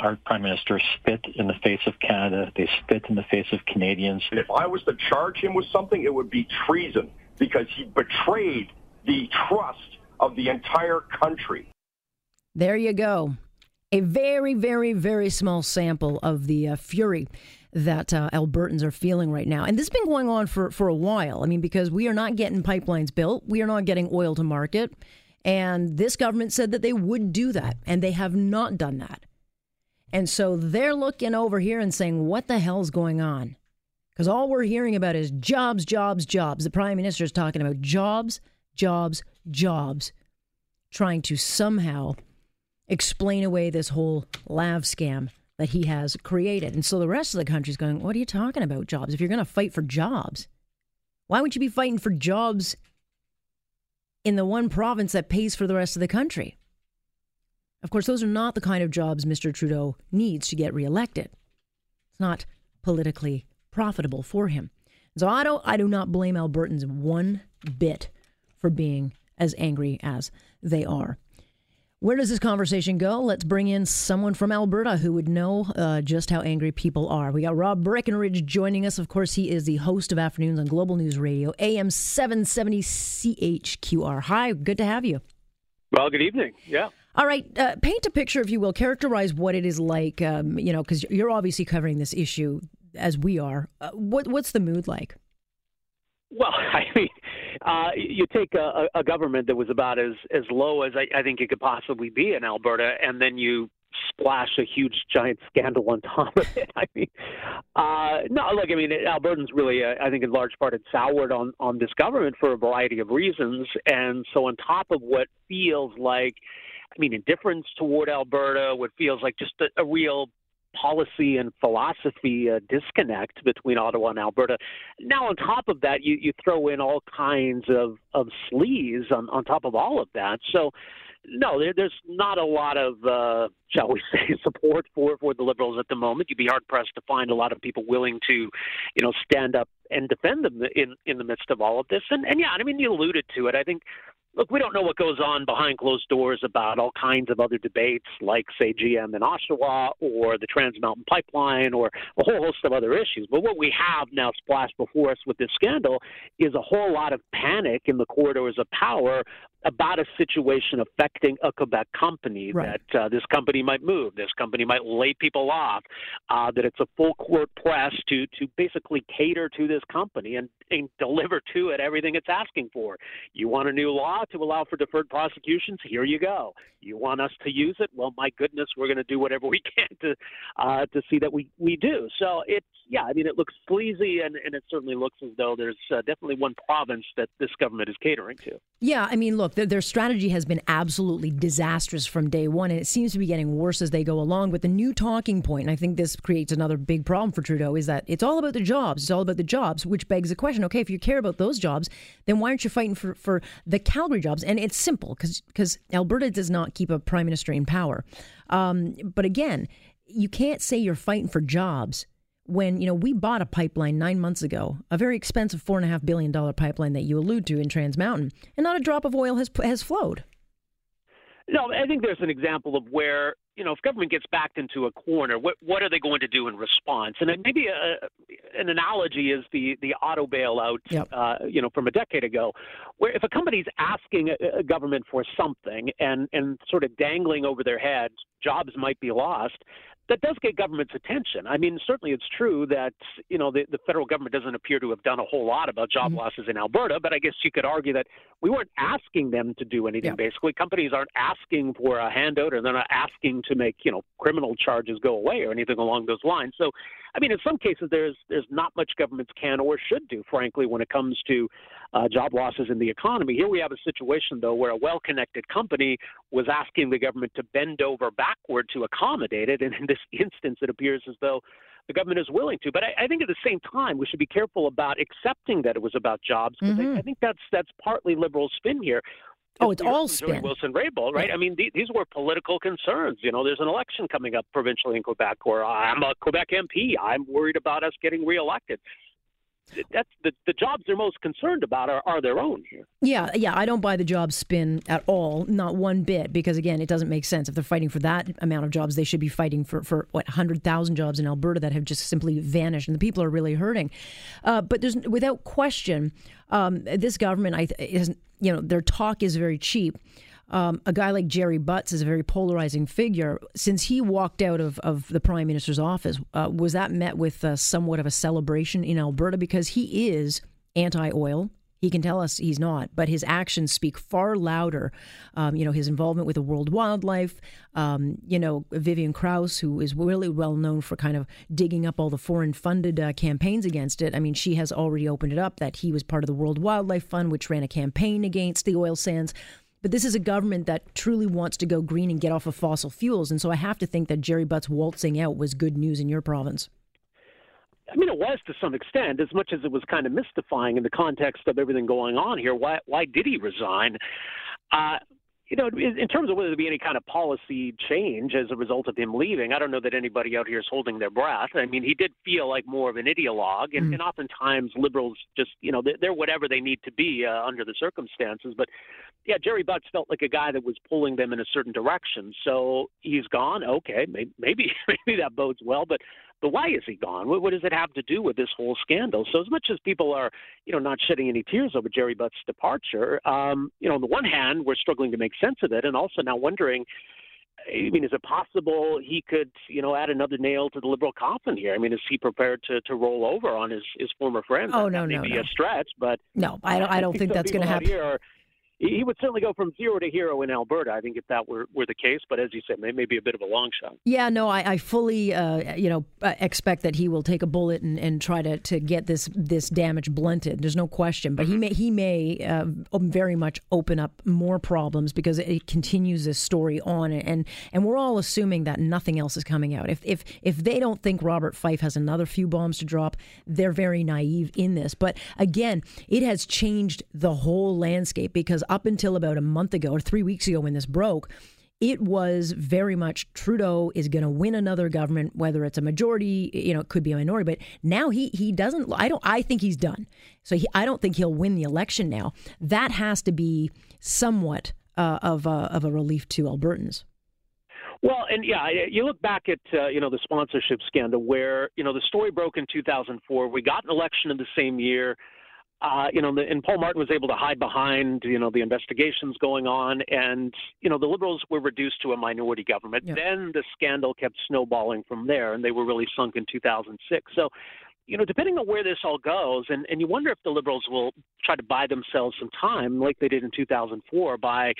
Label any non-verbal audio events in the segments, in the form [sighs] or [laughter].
Our prime minister spit in the face of Canada. They spit in the face of Canadians. If I was to charge him with something, it would be treason because he betrayed the trust of the entire country. There you go. A very, very, very small sample of the uh, fury that uh, Albertans are feeling right now. And this has been going on for, for a while. I mean, because we are not getting pipelines built, we are not getting oil to market. And this government said that they would do that, and they have not done that. And so they're looking over here and saying, what the hell's going on? Because all we're hearing about is jobs, jobs, jobs. The prime minister is talking about jobs, jobs, jobs, trying to somehow explain away this whole lav scam that he has created. And so the rest of the country's going, What are you talking about, jobs? If you're going to fight for jobs, why would you be fighting for jobs in the one province that pays for the rest of the country? Of course, those are not the kind of jobs Mr. Trudeau needs to get reelected. It's not politically profitable for him. So I don't I do not blame Albertans one bit for being as angry as they are. Where does this conversation go? Let's bring in someone from Alberta who would know uh, just how angry people are. We got Rob Breckenridge joining us. Of course, he is the host of Afternoons on Global News Radio, AM 770 CHQR. Hi, good to have you. Well, good evening. Yeah. All right, uh, paint a picture, if you will. Characterize what it is like. Um, you know, because you're obviously covering this issue as we are. Uh, what what's the mood like? Well, [laughs] I mean, uh, you take a, a government that was about as as low as I, I think it could possibly be in Alberta, and then you splash a huge giant scandal on top of it. [laughs] I mean, uh, no, look, I mean, Albertans really, uh, I think, in large part, had soured on on this government for a variety of reasons, and so on top of what feels like I mean, indifference toward Alberta, what feels like just a, a real policy and philosophy uh, disconnect between Ottawa and Alberta. Now, on top of that, you, you throw in all kinds of, of sleaze on, on top of all of that. So, no, there, there's not a lot of, uh, shall we [laughs] say, support for for the Liberals at the moment. You'd be hard pressed to find a lot of people willing to, you know, stand up and defend them in in the midst of all of this. And and yeah, I mean, you alluded to it. I think look, we don't know what goes on behind closed doors about all kinds of other debates, like, say, GM in Oshawa or the Trans Mountain Pipeline or a whole host of other issues. But what we have now splashed before us with this scandal is a whole lot of panic in the corridors of power about a situation affecting a Quebec company right. that uh, this company might move, this company might lay people off, uh, that it's a full court press to to basically cater to this company and, and deliver to it everything it's asking for. You want a new law to allow for deferred prosecutions? Here you go. You want us to use it? Well, my goodness, we're going to do whatever we [laughs] can to uh, to see that we we do. So it's yeah, I mean it looks sleazy and, and it certainly looks as though there's uh, definitely one province that this government is catering to. Yeah, I mean look look, their, their, strategy has been absolutely disastrous from day one, and it seems to be getting worse as they go along. But the new talking point, and I think this creates another big problem for Trudeau, is that it's all about the jobs. It's all about the jobs, which begs the question: Okay, if you care about those jobs, then why aren't you fighting for, for the Calgary jobs? And it's simple because Alberta does not keep a prime minister in power. Um, but again, you can't say you're fighting for jobs when you know we bought a pipeline nine months ago, a very expensive four and a half billion dollar pipeline that you allude to in Trans Mountain, and not a drop of oil has has flowed. No, I think there's an example of where you know if government gets backed into a corner, what what are they going to do in response? And maybe a, an analogy is the the auto bailout, yep. uh, you know, from a decade ago, where if a company's asking a, a government for something and and sort of dangling over their heads, jobs might be lost that does get government's attention. I mean, certainly it's true that you know the, the federal government doesn't appear to have done a whole lot about job mm-hmm. losses in Alberta, but I guess you could argue that we weren't asking them to do anything. Yeah. Basically, companies aren't asking for a handout, or they're not asking to make you know criminal charges go away or anything along those lines. So, I mean, in some cases, there's there's not much governments can or should do, frankly, when it comes to uh, job losses in the economy. Here we have a situation, though, where a well connected company was asking the government to bend over backward to accommodate it. And in this instance, it appears as though the government is willing to. But I, I think at the same time, we should be careful about accepting that it was about jobs because Mhm. I, I think that's that's partly liberal spin here. Oh, it's all spin. Wilson Raybould, right? Yeah. I mean, th- these were political concerns. You know, there's an election coming up provincially in Quebec, or I'm a Quebec MP. I'm worried about us getting reelected. That's the the jobs they're most concerned about are, are their own here. Yeah, yeah, I don't buy the job spin at all, not one bit, because again, it doesn't make sense. If they're fighting for that amount of jobs, they should be fighting for, for what, 100,000 jobs in Alberta that have just simply vanished, and the people are really hurting. Uh, but there's, without question, um, this government, I, is, you know, their talk is very cheap. Um, a guy like Gerry Butts is a very polarizing figure. Since he walked out of, of the prime minister's office, uh, was that met with uh, somewhat of a celebration in Alberta? Because he is anti oil. He can tell us he's not, but his actions speak far louder. Um, you know, his involvement with the World Wildlife, um, you know, Vivian Krause, who is really well known for kind of digging up all the foreign funded uh, campaigns against it. I mean, she has already opened it up that he was part of the World Wildlife Fund, which ran a campaign against the oil sands. But this is a government that truly wants to go green and get off of fossil fuels. And so I have to think that Gerry Butts waltzing out was good news in your province. I mean, it was to some extent, as much as it was kind of mystifying in the context of everything going on here. Why, why did he resign? Uh, you know, in, in terms of whether there be any kind of policy change as a result of him leaving, I don't know that anybody out here is holding their breath. I mean, he did feel like more of an ideologue, and, and oftentimes liberals just, you know, they're, they're whatever they need to be uh, under the circumstances. But yeah, Gerry Butts felt like a guy that was pulling them in a certain direction. So he's gone. Okay, maybe maybe, [laughs] maybe that bodes well, but but why is he gone? What, what does it have to do with this whole scandal? So as much as people are, you know, not shedding any tears over Gerry Butts' departure, um, you know, on the one hand, we're struggling to make sense of it, and also now wondering. I mean, is it possible he could, you know, add another nail to the liberal coffin here? I mean, is he prepared to, to roll over on his, his former friends? Oh, no, no, be no. a stretch, but No, I don't, I don't think some that's going to happen. Are, he would certainly go from zero to hero in Alberta. I think if that were, were the case, but as you said, may, maybe a bit of a long shot. Yeah, no, I, I fully, uh, you know, uh, expect that he will take a bullet and, and try to, to get this this damage blunted. There's no question, but he may he may uh, very much open up more problems because it continues this story on, and and we're all assuming that nothing else is coming out. If if if they don't think Robert Fife has another few bombs to drop, they're very naive in this. But again, it has changed the whole landscape because up until about a month ago or three weeks ago when this broke it was very much Trudeau is going to win another government, whether it's a majority, you know, it could be a minority. But now he he doesn't. I don't. I think he's done. So he, I don't think he'll win the election now. That has to be somewhat uh, of a, of a relief to Albertans. Well, and yeah, you look back at uh, you know the sponsorship scandal where you know the story broke in 2004. We got an election in the same year. Uh, you know, the, and Paul Martin was able to hide behind you know the investigations going on, and you know the Liberals were reduced to a minority government. Then the scandal kept snowballing from there, and they were really sunk in 2006. So. You know, depending on where this all goes, and, and you wonder if the Liberals will try to buy themselves some time, like they did in 2004, by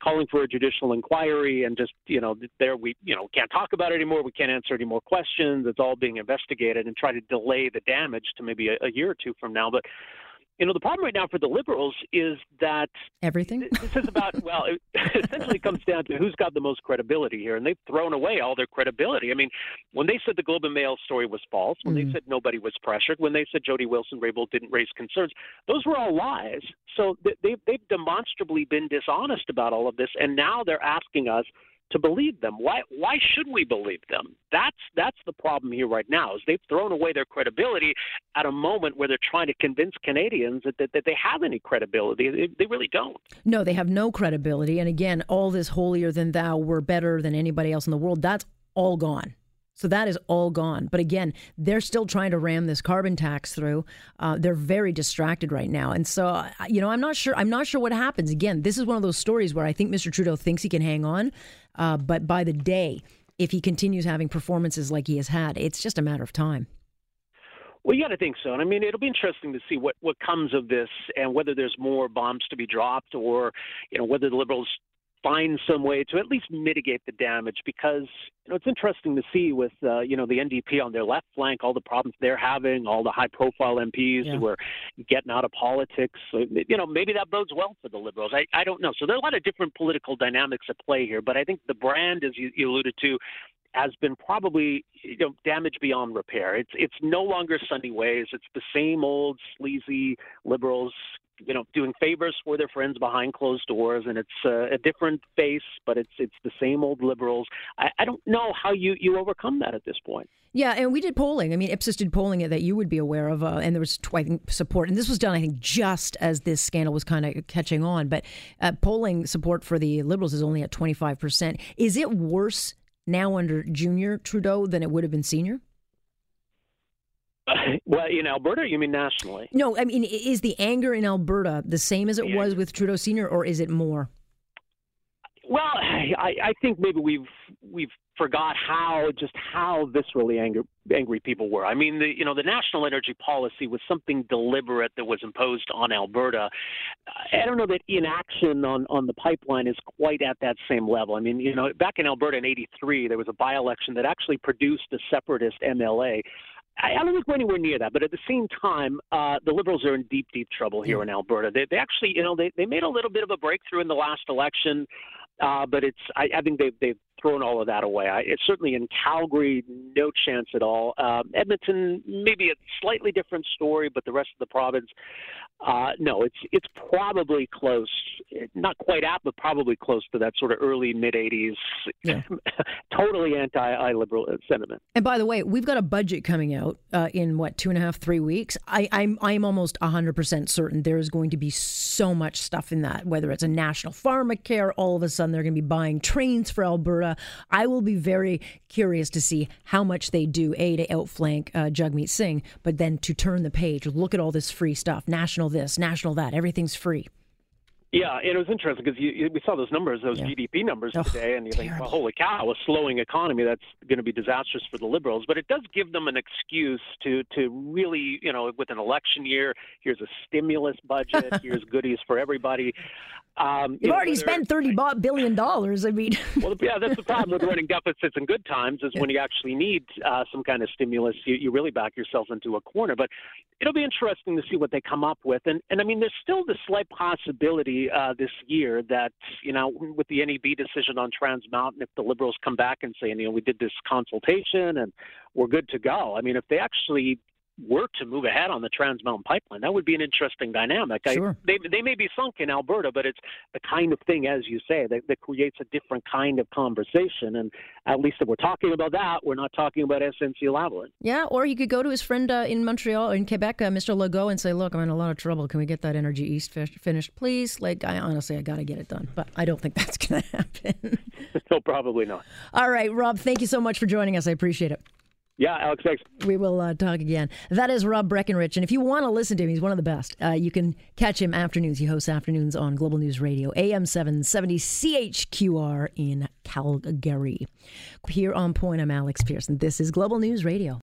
calling for a judicial inquiry and just you know there we you know can't talk about it anymore we can't answer any more questions it's all being investigated and try to delay the damage to maybe a, a year or two from now but you know the problem right now for the liberals is that Everything. this is about well it [laughs] essentially comes down to who's got the most credibility here and they've thrown away all their credibility. I mean when they said the globe and mail story was false when they mm-hmm. said nobody was pressured when they said jody wilson raybould didn't raise concerns those were all lies. So they've, they've demonstrably been dishonest about all of this and now they're asking us to believe them. Why why should we believe them? That's that's the problem here right now. Is they've thrown away their credibility at a moment where they're trying to convince Canadians that, that, that they have any credibility. They, they really don't. No, they have no credibility. And again, all this holier than thou, we're better than anybody else in the world, that's all gone. So that is all gone. But again, they're still trying to ram this carbon tax through. Uh, they're very distracted right now, and so uh, you know, I'm not sure. I'm not sure what happens. Again, this is one of those stories where I think Mr. Trudeau thinks he can hang on, uh, but by the day, if he continues having performances like he has had, it's just a matter of time. Well, you got to think so. And I mean, it'll be interesting to see what, what comes of this and whether there's more bombs to be dropped or, you know, whether the Liberals find some way to at least mitigate the damage because you know it's interesting to see with uh, you know the NDP on their left flank all the problems they're having all the high profile MPs Yeah. who are getting out of politics. So, you know maybe that bodes well for the liberals. I, I don't know. So there are a lot of different political dynamics at play here but I think the brand as you, you alluded to has been probably you know damaged beyond repair. It's it's no longer sunny ways. It's the same old sleazy liberals you know, doing favors for their friends behind closed doors, and it's uh, a different face, but it's it's the same old liberals. I, I don't know how you you overcome that at this point. Yeah, and we did polling. I mean, Ipsos did polling that you would be aware of, uh, and there was, I think, support. And this was done, I think, just as this scandal was kind of catching on. But uh, polling support for the Liberals is only at 25%. Is it worse now under Junior Trudeau than it would have been Senior? [laughs] well, in Alberta, you mean nationally? No, I mean, is the anger in Alberta the same as it was with Trudeau Senior, or is it more? Well, [sighs] I, I think maybe we've we've forgot how just how viscerally angry angry people were. I mean, the you know the national energy policy was something deliberate that was imposed on Alberta. I don't know that inaction on on the pipeline is quite at that same level. I mean, you know, back in Alberta in '83, there was a by-election that actually produced a separatist MLA. I don't think we're anywhere near that, but at the same time, uh, the Liberals are in deep, deep trouble here in Alberta. They, they actually, you know, they, they made a little bit of a breakthrough in the last election, uh, but it's I, I think they've they've thrown all of that away. I, it's certainly in Calgary, no chance at all. Um, Edmonton, maybe a slightly different story, but the rest of the province, uh, no, it's it's probably close, not quite at, but probably close to that sort of early mid '80s, Yeah. [laughs] totally anti-liberal sentiment. And by the way, we've got a budget coming out uh, in what two and a half, three weeks. I, I'm I'm almost hundred percent certain there is going to be so much stuff in that. Whether it's a national pharmacare, all of a sudden they're going to be buying trains for Alberta. I will be very curious to see how much they do a to outflank uh, Jagmeet Singh, but then to turn the page, look at all this free stuff, national this, national that, everything's free. Yeah, and it was interesting because you, you, we saw those numbers, those Yeah. GDP numbers Oh, today, and you think, well, holy cow, a slowing economy that's going to be disastrous for the Liberals. But it does give them an excuse to to really, you know, with an election year, here's a stimulus budget, [laughs] here's goodies for everybody. Um, you You've know, already spent thirty billion dollars. I mean, [laughs] well, yeah, that's the problem with running deficits in good times is when you actually need uh, some kind of stimulus, you, you really back yourself into a corner. But it'll be interesting to see what they come up with. And, and I mean, there's still the slight possibility uh, this year that, you know, with the NEB decision on Trans Mountain, if the Liberals come back and say, you know, we did this consultation and we're good to go. I mean, if they actually were to move ahead on the Trans Mountain pipeline, that would be an interesting dynamic. Sure. I, they, they may be sunk in Alberta, but it's the kind of thing, as you say, that, that creates a different kind of conversation. And at least if we're talking about that, we're not talking about SNC Lavalin. Yeah, or he could go to his friend uh, in Montreal, in Quebec, uh, Mr. Legault, and say, "Look, I'm in a lot of trouble. Can we get that Energy East fish- finished, please?" Like, I honestly, I got to get it done, but I don't think [laughs] that's going to happen. [laughs] no, probably not. All right, Rob, thank you so much for joining us. I appreciate it. Yeah, Alex, thanks. We will uh, talk again. That is Rob Breckenridge, and if you want to listen to him, he's one of the best. Uh, you can catch him afternoons. He hosts afternoons on Global News Radio, AM 770 CHQR in Calgary. Here on Point, I'm Alex Pierson. This is Global News Radio.